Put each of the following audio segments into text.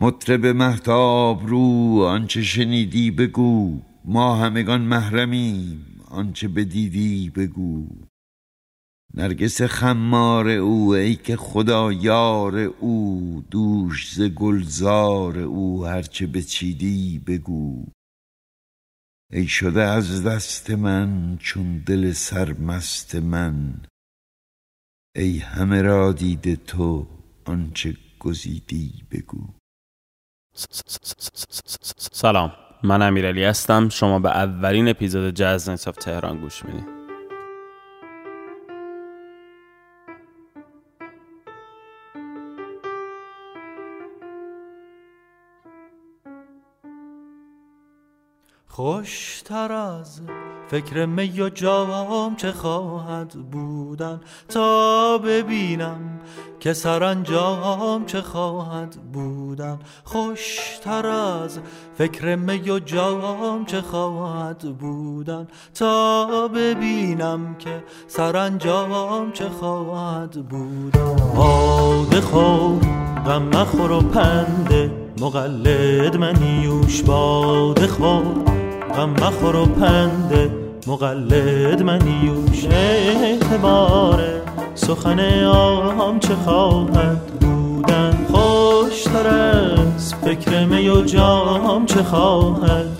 مطرب مهتاب رو آنچه شنیدی بگو. ما همگان محرمیم آنچه بدیدی بگو. نرگس خمار او ای که خدا یار او. دوش ز گلزار او هرچه بچیدی بگو. ای شده از دست من چون دل سرمست من. ای همه را دیده تو آنچه گزیدی بگو. سلام من امیرعلی هستم. شما به اولین اپیزود جاز انصاف تهران گوش می‌دید خوشتر از فکر می و جام چه خواهد بودن تا ببینم که سرانجام چه خواهد بودن. خوشتر از فکر می و جام چه خواهد بودن تا ببینم که سرانجام چه خواهد بودن. باده خور غم مخور و پنده مقلد منیوش باده خور غم مخور و پند مقلد منیوش اعتبار. سخن آم چه خواهد بودن؟ خوشتر از فکر می و جام چه خواهد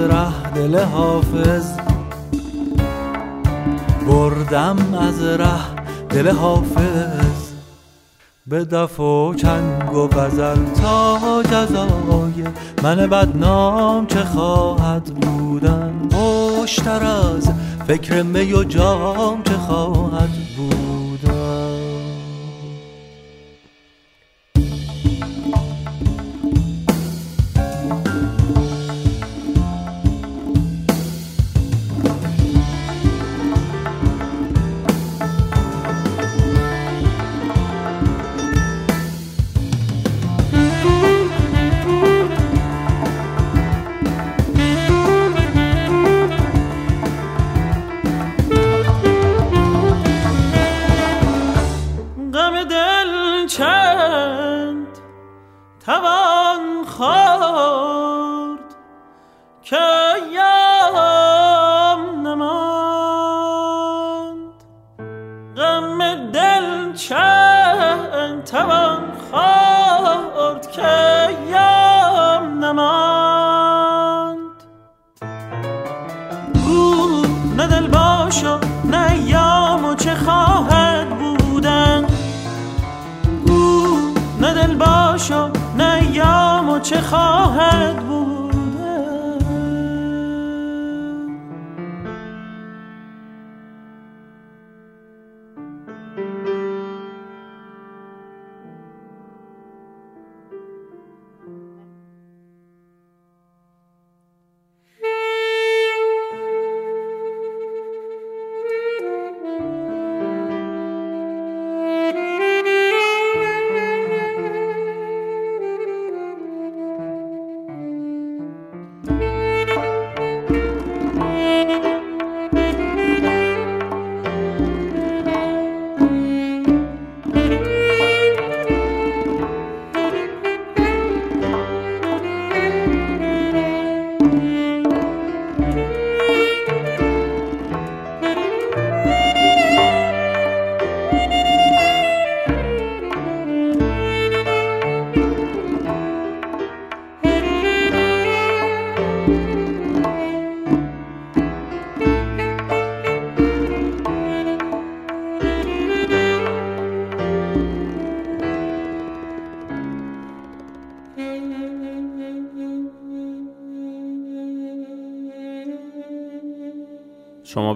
ره دل حافظ. بردم از ره دل حافظ. به دف و چنگ و غزل تا جزای من بدنام چه خواهد بودن. خوشتر از فکر می و جام چه خواهد چه خواهد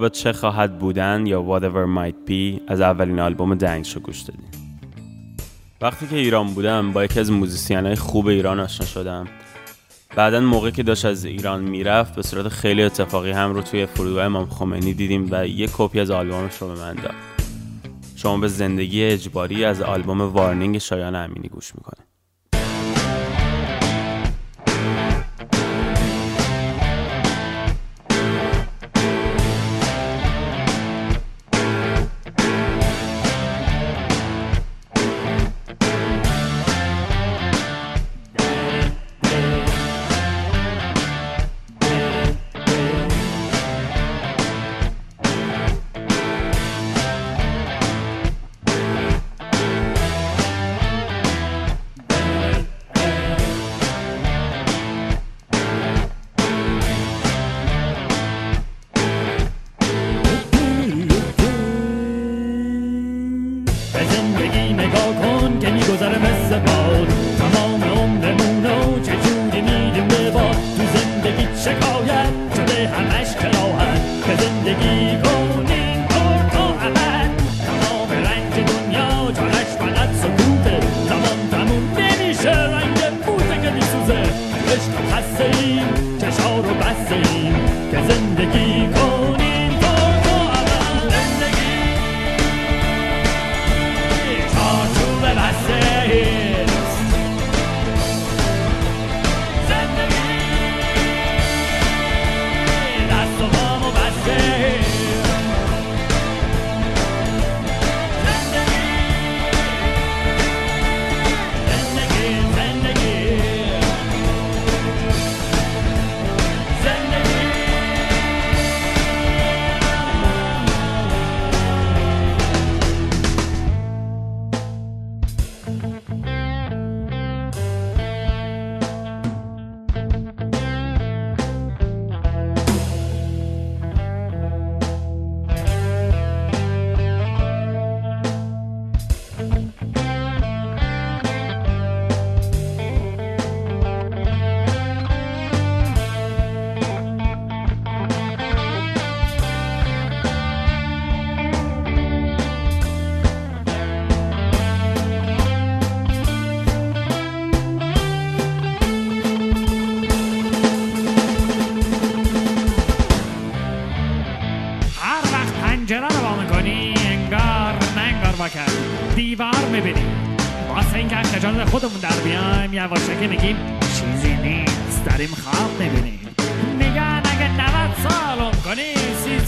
به چه خواهد بودن یا Whatever Might Be از اولین آلبوم دنگشو گوش دادین وقتی که ایران بودم با یکی از موزیسین های خوب ایران آشنا شدم. بعدا موقعی که داشت از ایران می‌رفت به صورت خیلی اتفاقی هم رو توی فرودگاه امام خمینی دیدیم و یک کپی از آلبومش رو به من داد. شما به زندگی اجباری از آلبوم Warning شایان امینی گوش می‌کنید.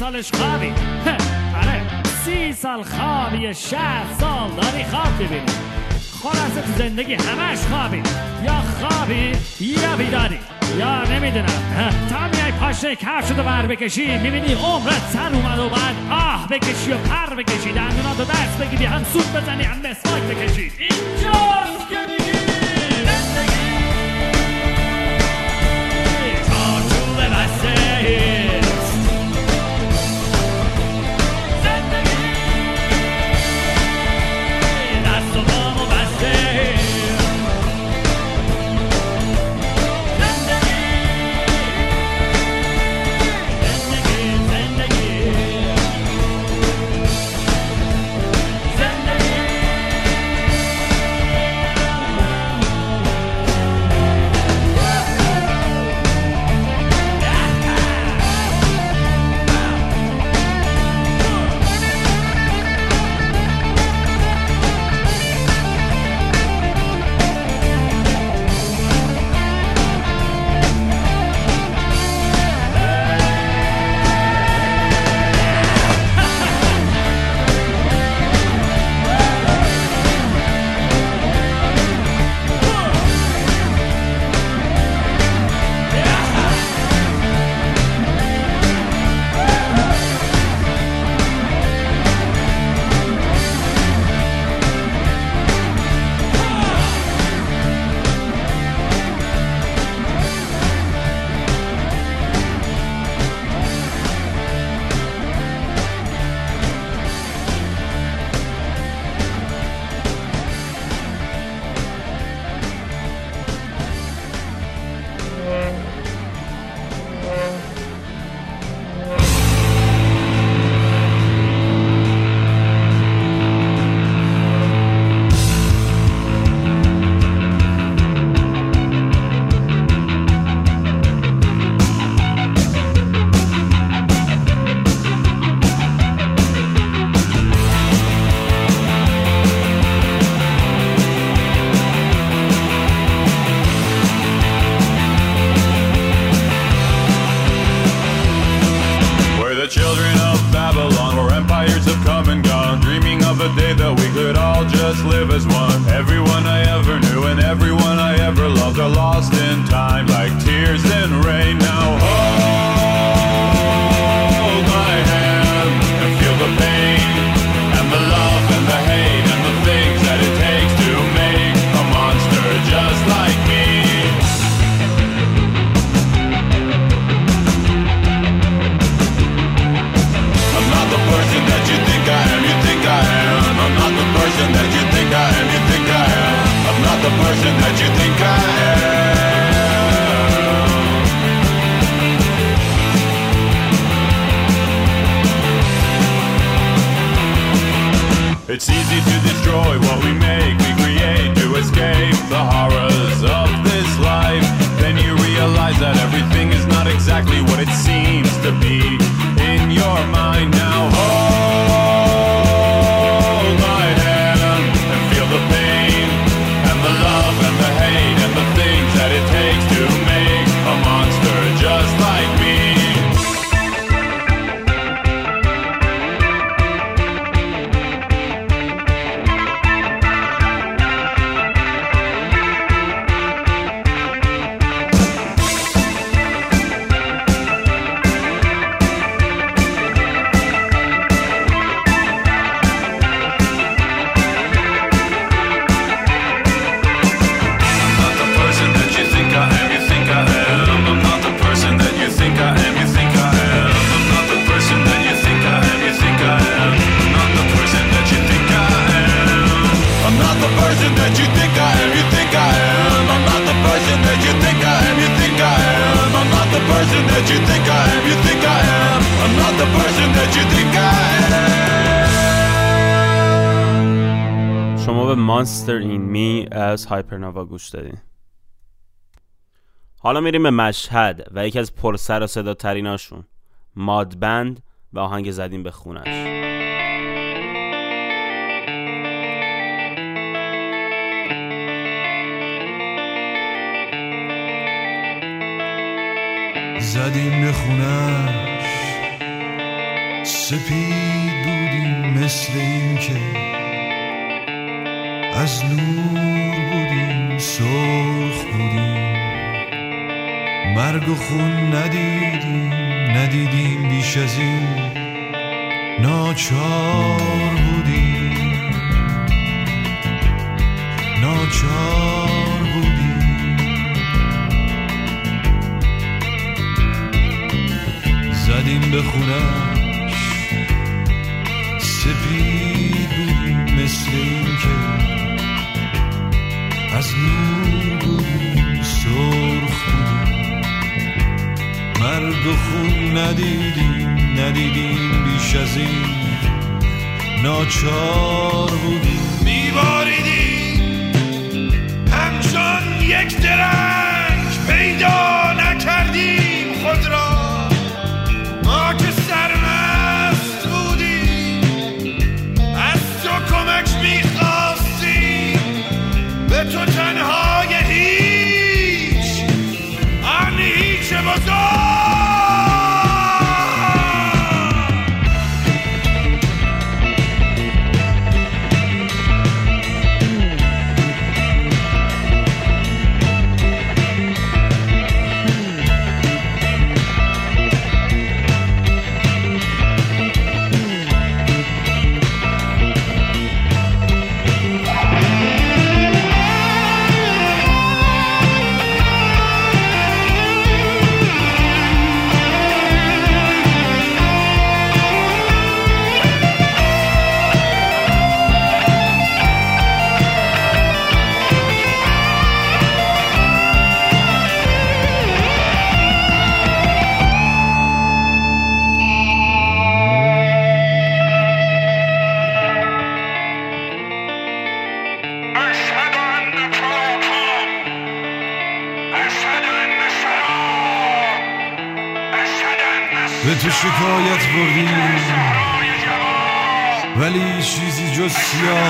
سالش خوابی آره. سی سال خوابی 60 سال داری خواب ببینی خلاصه تو زندگی همش خوابی. یا خوابی یا بیداری. یا نمی‌دونم تا میای پاشه کف شده بر بکشی می‌بینی عمرت سر اومد و بعد آه بکشی و پر بکشی. دندوناتو دست بگیری هم سود بزنی هم مسواک بکشی. اینجاست که person that you think I am, you think I am. I'm not the person that you think I am. شما به مانستر این می از هایپرناوا گوش دادین حالا میریم به مشهد و یکی از پرسر و صدا تریناشون ماد بند و آهنگ زدیم به خونش زدیم به خونش. سپید بودیم مثل این که از نور بودیم سرخ بودیم. مرگ و خون ندیدیم ندیدیم بیش از این. ناچار بودیم. ناچار زدیم به خونش سپید بودیم مثل این که از نور بودیم سرخ بودیم مرگ و خون ندیدیم ندیدیم بیش از این. ناچار بودیم. میباریدیم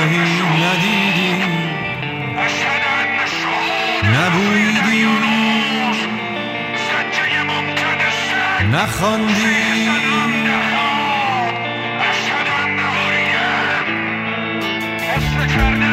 سیاهی ندیدیم نبویدیم نخواندیم أشهد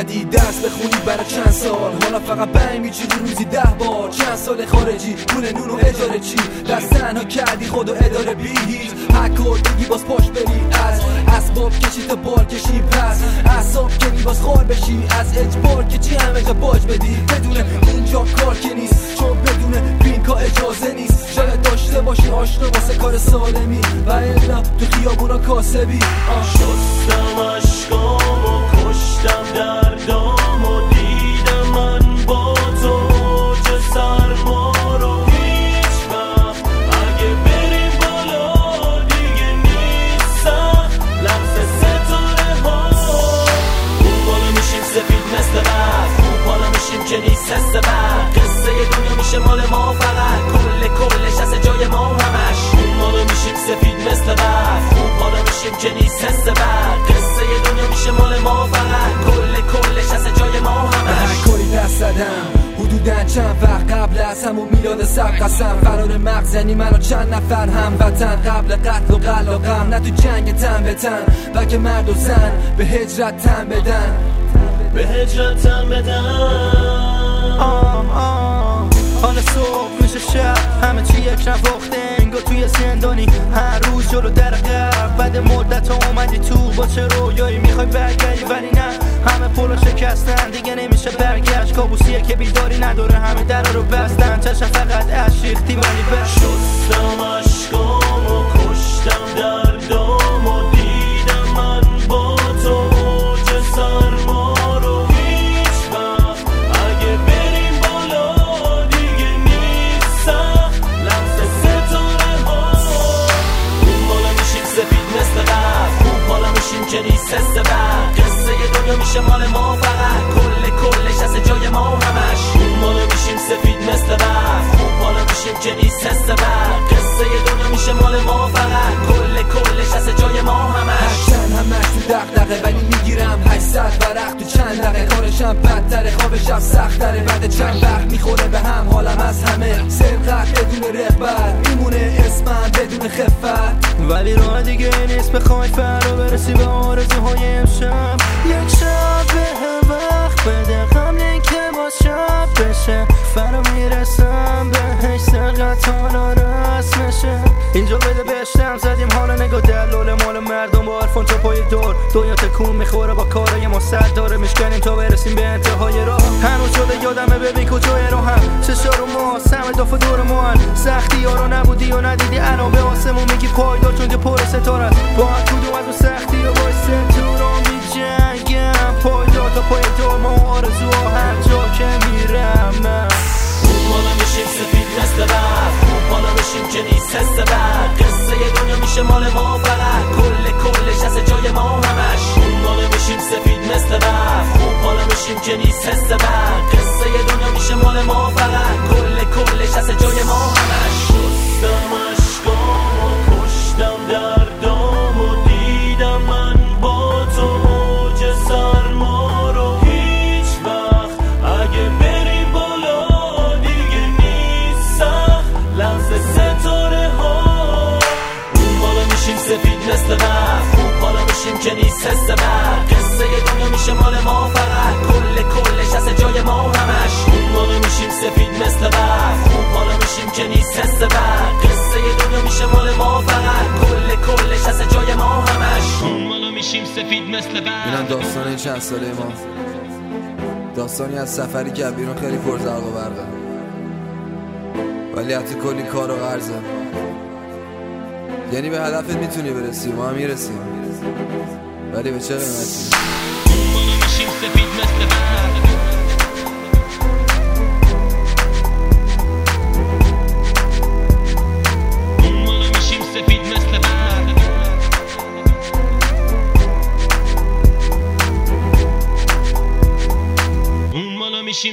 اومدی درس بخونی برای چند سال؟ حالا فقط بنگ میچینی روزی ده بار. چند سال خارجی پول نون و اجاره چی؟ دست تنها کردی خود و اداره بی هیچ. بگی باز پاش بری از اسباب کشی تا بار کشی پس. اصاب کنی باز خار بشی. از اجبار که چی همه جا باج بدی. بدون اینجا کار که نیست. چون بدون بینکا اجازه نیست. شاید داشته باشی آشنا واسه کار سالمی. و الا تو خیابونا کاسبی. آه. میشه مال ما فقط. کل کلش از جای ما همش. اون بالا میشیم سفید مثل برف. اون بالا میشیم که نیست حس برق قصه دنیا میشه مال ما فقط. کل کلش از جای ما همش. هر کاری دست زدم حدودا چند وقت قبل از همون میلاد سر قسم. فرار مغزنی منو چند نفر هم وطن قبل قتل و قل و غم. نه تو جنگ تن به تن. بلکه مرد و زن به هجرت تن بدن. به هجرتم بدم آم آم. حال صبح میشه شب همه چی یک نواخته انگار توی زندانی. هر روز جلو در قرب بعد مدت ها اومدی تو با چه رویایی می‌خوای برگردی؟ ولی نه همه پولا شکستن دیگه نمیشه برگشت. کابوسیه که بیداری نداره همه در رو بستن. چشم فقط از شیختی ولی بش شستم اشکام و کشتم دردام و میشه مال ما فقط کل کلش از جای ما همش. سفید مثل برف اون بالا میشیم که نیست حس برق قصه دنیا میشه مال ما فقط. کل کلش از جای ما همش هرچند همش تو دقدقه ولی می‌گیرم 800 ورق تو چند دقیقه. کارشم بدتره خوابشم سختره. بعد چند وقت می‌خوره به هم حالم از همه. سرقت بدون رغبت میمونه اسمم بدون خفت. ولی راه دیگه نیست بخوای فرا برسی به آرزوهای امشب. یک شب به ما سم داف دور ما. سختی ها رو نبودی و ندیدی. الان به آسمون میگی پایدار چون که پر ستاره. با هر کدوم از اون سختی و باعث تو رو میجنگم. پایدار تا پای دور ما آرزوها هر جا که میرم. من اون بالا میشیم سفید برف اون بالا میشیم که نیست برق. قصه دنیا میشه مال ما فقط. کل کلش از جای ما همش. میشیم سفید مثل برف. اون بالا میشیم که نیست حس برق. قصه دنیا میشه مال ما فقط. کل کلش از جای ما همش شستم اشکام و کشتم دردام و دیدم من با تو اوج سرما رو هیچ وقت اگه بریم بالا دیگه نیست سخت لمس ستاره ها. اون بالا میشیم سفید مثل برف. اون بالا میشیم که نیست حس دنیا میشه مال ما فقط کل کلش از جای ما همش. اون بالا میشیم سفید مثل برف اون بالا میشیم که نیست حس برق. قصه دنیا میشه مال ما فقط کل کلش از جای ما همش. اون بالا میشیم سفید مثل اینم برف داستان چند ساله ما. داستانی از سفری که بیرون خیلی پرزرق و برقه. ولی حتی کلی کار و غرزه یعنی به هدفت می‌تونی برسی ما هم می‌رسیم. ولی به چه قیمتی؟ سفید مثل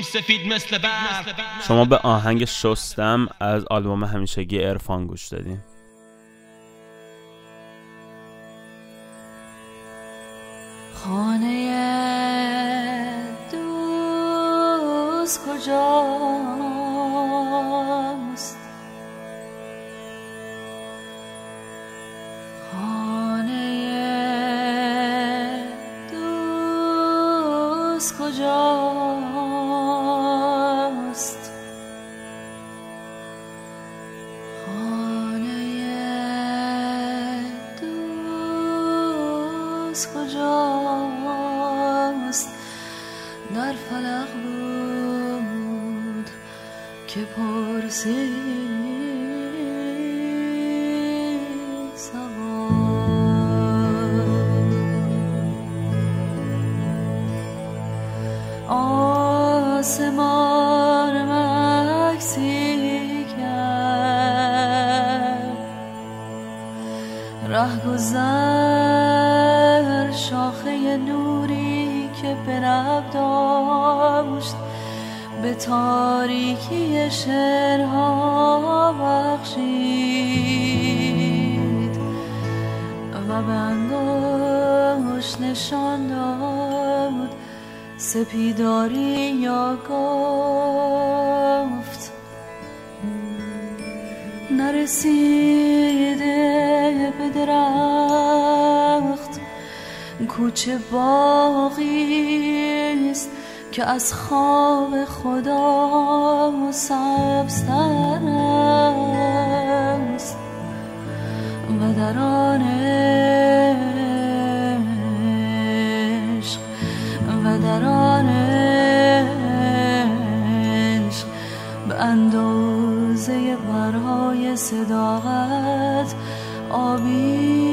سفید مثل شما به آهنگ شستم از آلبوم همیشگی ارفان گوش دادین. 生 ره گذر شاخه نوری که به لب داشت. به تاریکی شعرها بخشید. و به انگشت نشان داد. سپیداری یا گفت نرسیده به درخت کوچه باقی است که از خواب خدا سبزتر است و در آن و در آن عشق به اندازه پرهای صداقت অবী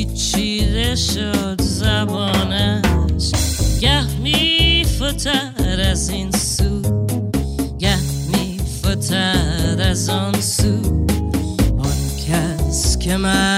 پیچیده شد زبانش گه میفتر از این سو. گه میفتر از آن سو. آن کس که من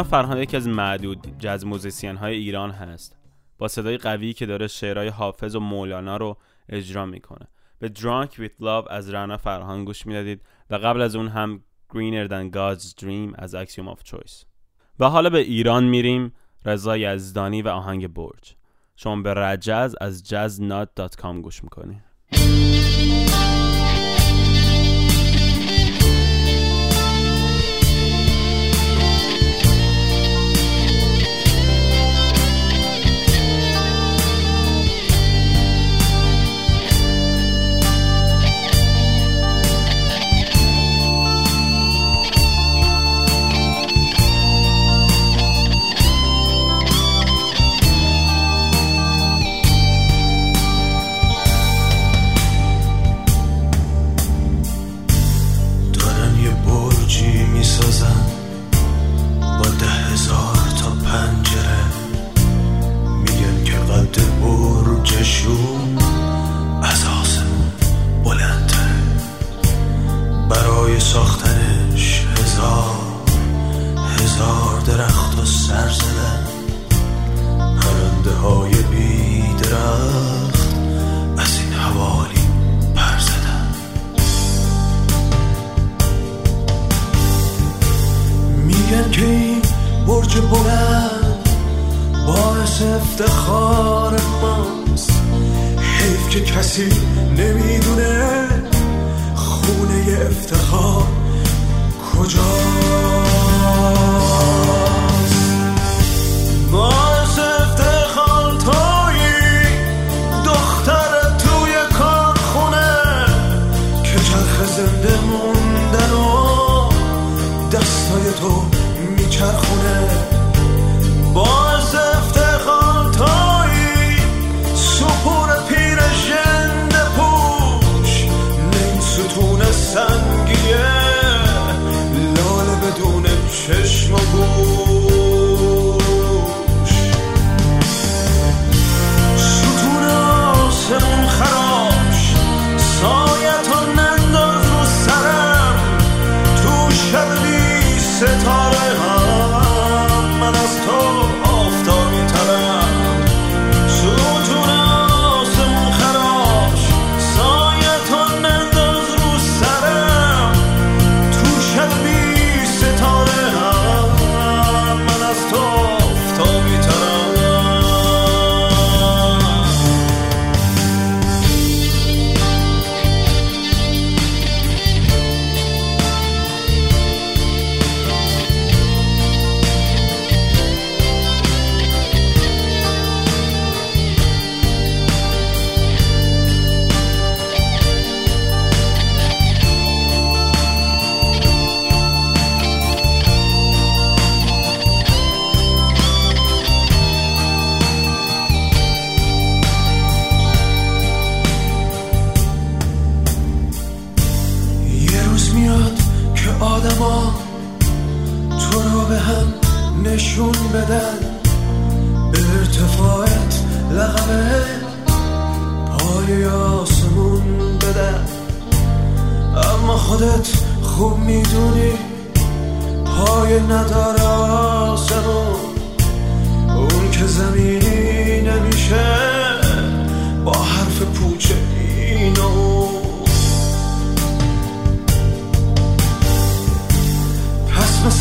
جناب فرهاد یکی از معدود جاز موزیسین های ایران هست. با صدای قوی که داره شعرهای حافظ و مولانا رو اجرا می‌کنه. به Drunk with Love از رانا فرهان گوش می‌دادید و قبل از اون هم Greener than God's Dream از Axiom of Choice. و حالا به ایران میریم. رضا یزدانی و آهنگ برج. شما به رجز از jazznot.com گوش می‌کنید.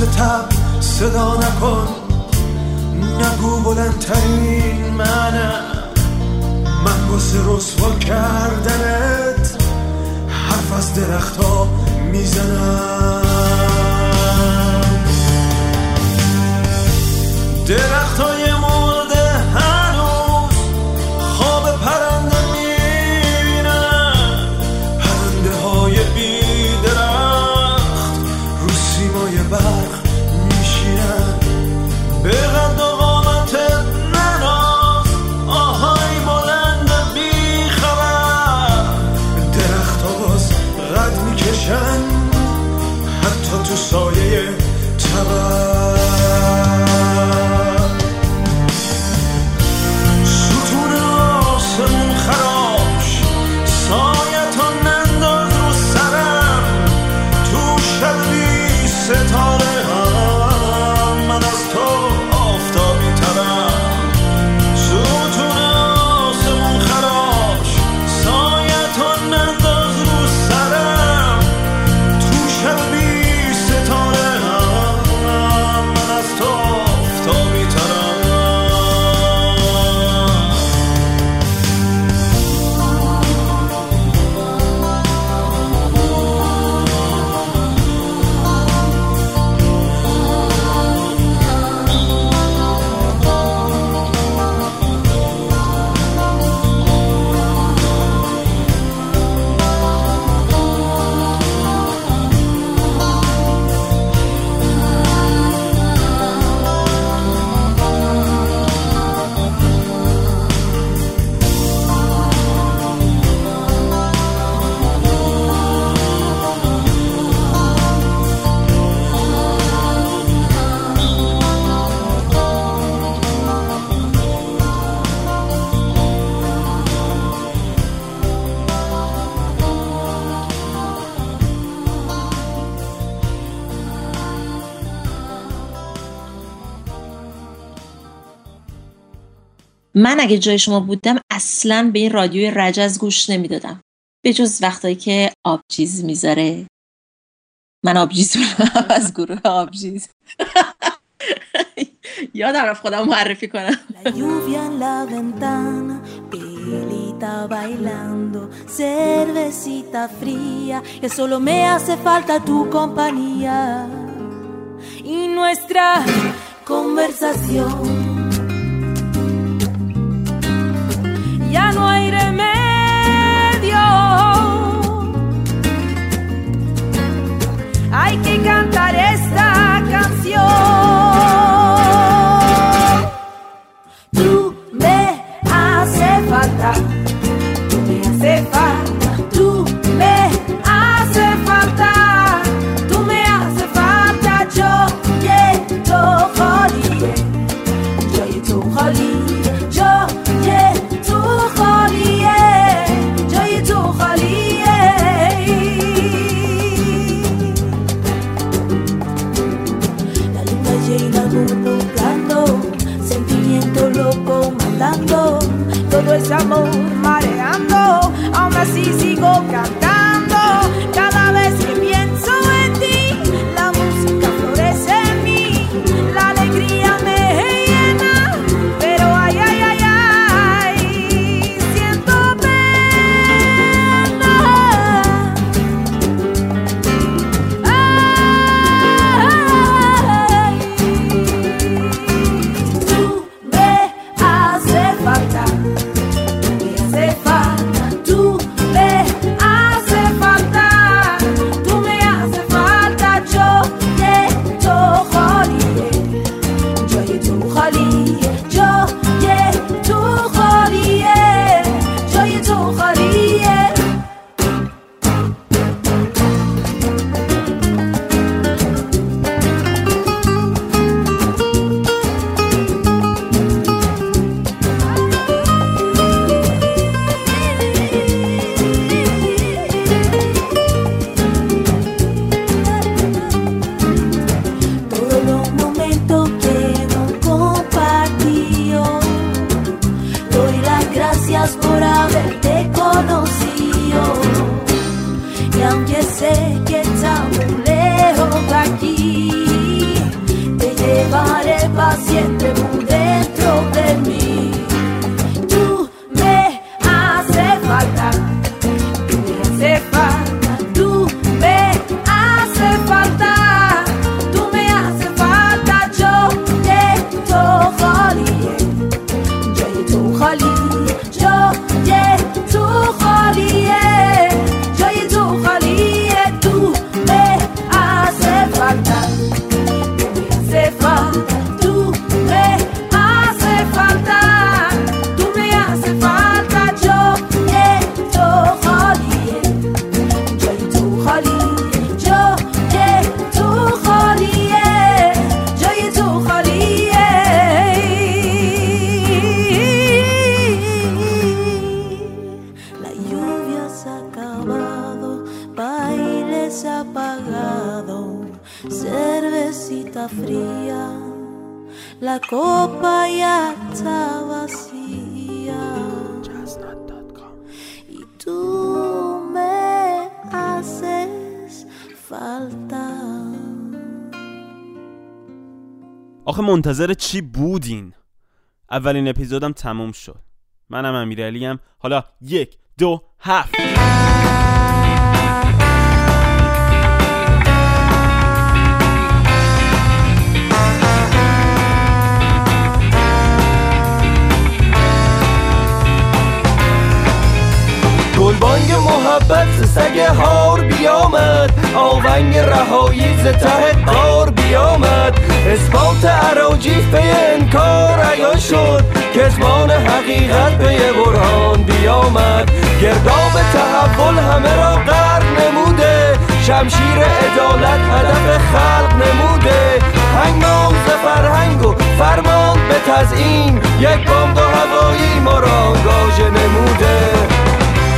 تب صدا نکن. نگو بلندترین منم من واسه رسوا کردنت. حرف از درخت ها می‌زنم. درخت های 주서에 잡아. من اگه جای شما بودم اصلا به این رادیوی رجز گوش نمی‌دادم. به جز وقتایی که آبجیز می‌ذاره. من آبجیز از گروه آبجیز یادم رفت خودم معرفی کنم. Bailando, cervecita fría, que solo me hace falta tu compañía y nuestra conversación. La copa ya está vacía. Y tú me haces falta. آخه منتظر چی بودین؟ اولین اپیزودم تموم شد. منم امیرعلیم حالا یک دو هفت. گلبانگ محبت سگ هار بیامد آونگ رهایی ز ته قار بیامد. اثبات عراجیف پی انکار عیان شد کسمان حقیقت پی برهان بیامد. گرداب تحول همه را غرق نموده شمشیر عدالت هدف خلق نموده. هنگام ز فرهنگ و فرمان به تزیین یک بمب و هوایی ما را آنگاژه نموده.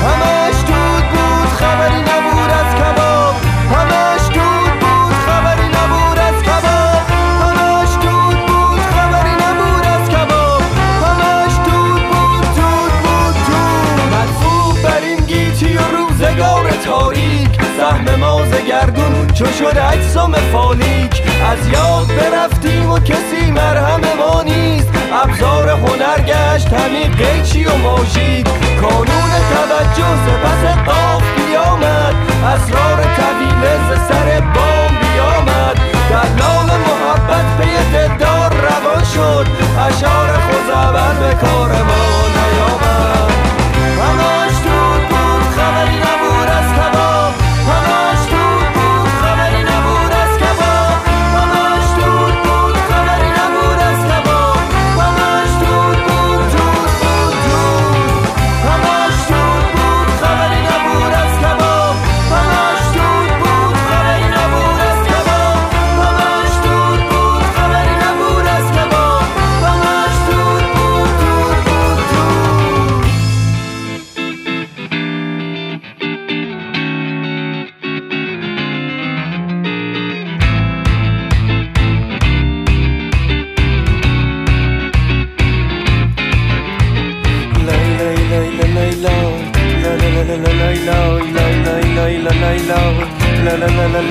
همش دود بود خبری نبود از کباب. همش دود بود خبری نبود از کباب. همش دود بود خبری نبود از کباب. همش دود بود دود بود دود. مدفوع بر این گیتی و روزگار تاریک. سهم ما ز گردون چو شد اجسام از یاد برفتیم و کسی مرهم ما ابزار هنر گشت همین قیچی و Joseph.